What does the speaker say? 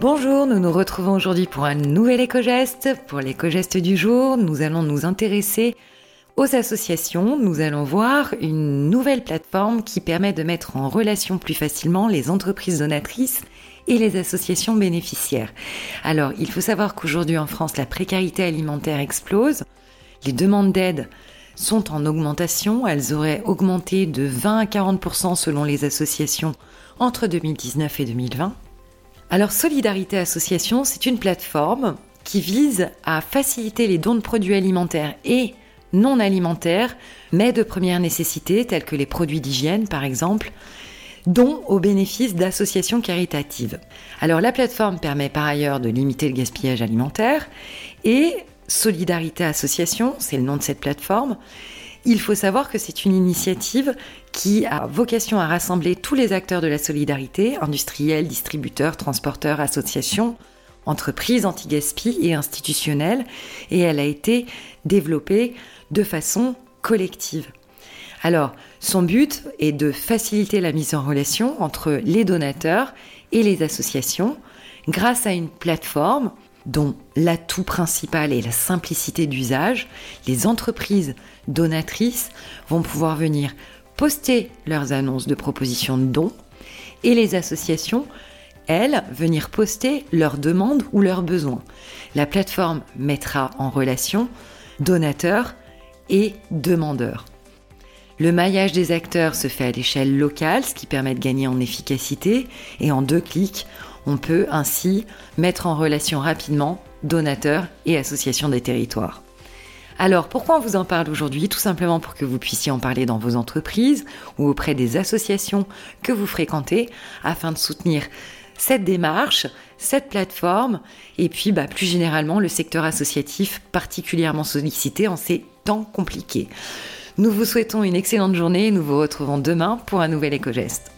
Bonjour, nous nous retrouvons aujourd'hui pour un nouvel éco-geste. Pour l'éco-geste du jour, nous allons nous intéresser aux associations. Nous allons voir une nouvelle plateforme qui permet de mettre en relation plus facilement les entreprises donatrices et les associations bénéficiaires. Alors, il faut savoir qu'aujourd'hui en France, la précarité alimentaire explose. Les demandes d'aide sont en augmentation. Elles auraient augmenté de 20 à 40% selon les associations entre 2019 et 2020. Alors Solidarité Association, c'est une plateforme qui vise à faciliter les dons de produits alimentaires et non alimentaires, mais de première nécessité, tels que les produits d'hygiène par exemple, dont au bénéfice d'associations caritatives. Alors la plateforme permet par ailleurs de limiter le gaspillage alimentaire et Solidarité Association, c'est le nom de cette plateforme, il faut savoir que c'est une initiative qui a vocation à rassembler tous les acteurs de la solidarité, industriels, distributeurs, transporteurs, associations, entreprises anti-gaspi et institutionnelles, et elle a été développée de façon collective. Alors, son but est de faciliter la mise en relation entre les donateurs et les associations grâce à une plateforme dont l'atout principal est la simplicité d'usage, les entreprises donatrices vont pouvoir venir poster leurs annonces de propositions de dons et les associations, elles, venir poster leurs demandes ou leurs besoins. La plateforme mettra en relation donateurs et demandeurs. Le maillage des acteurs se fait à l'échelle locale, ce qui permet de gagner en efficacité, et en deux clics, on peut ainsi mettre en relation rapidement donateurs et associations des territoires. Alors, pourquoi on vous en parle aujourd'hui? Tout simplement pour que vous puissiez en parler dans vos entreprises ou auprès des associations que vous fréquentez afin de soutenir cette démarche, cette plateforme et puis bah, plus généralement le secteur associatif particulièrement sollicité en ces temps compliqués. Nous vous souhaitons une excellente journée et nous vous retrouvons demain pour un nouvel éco-geste.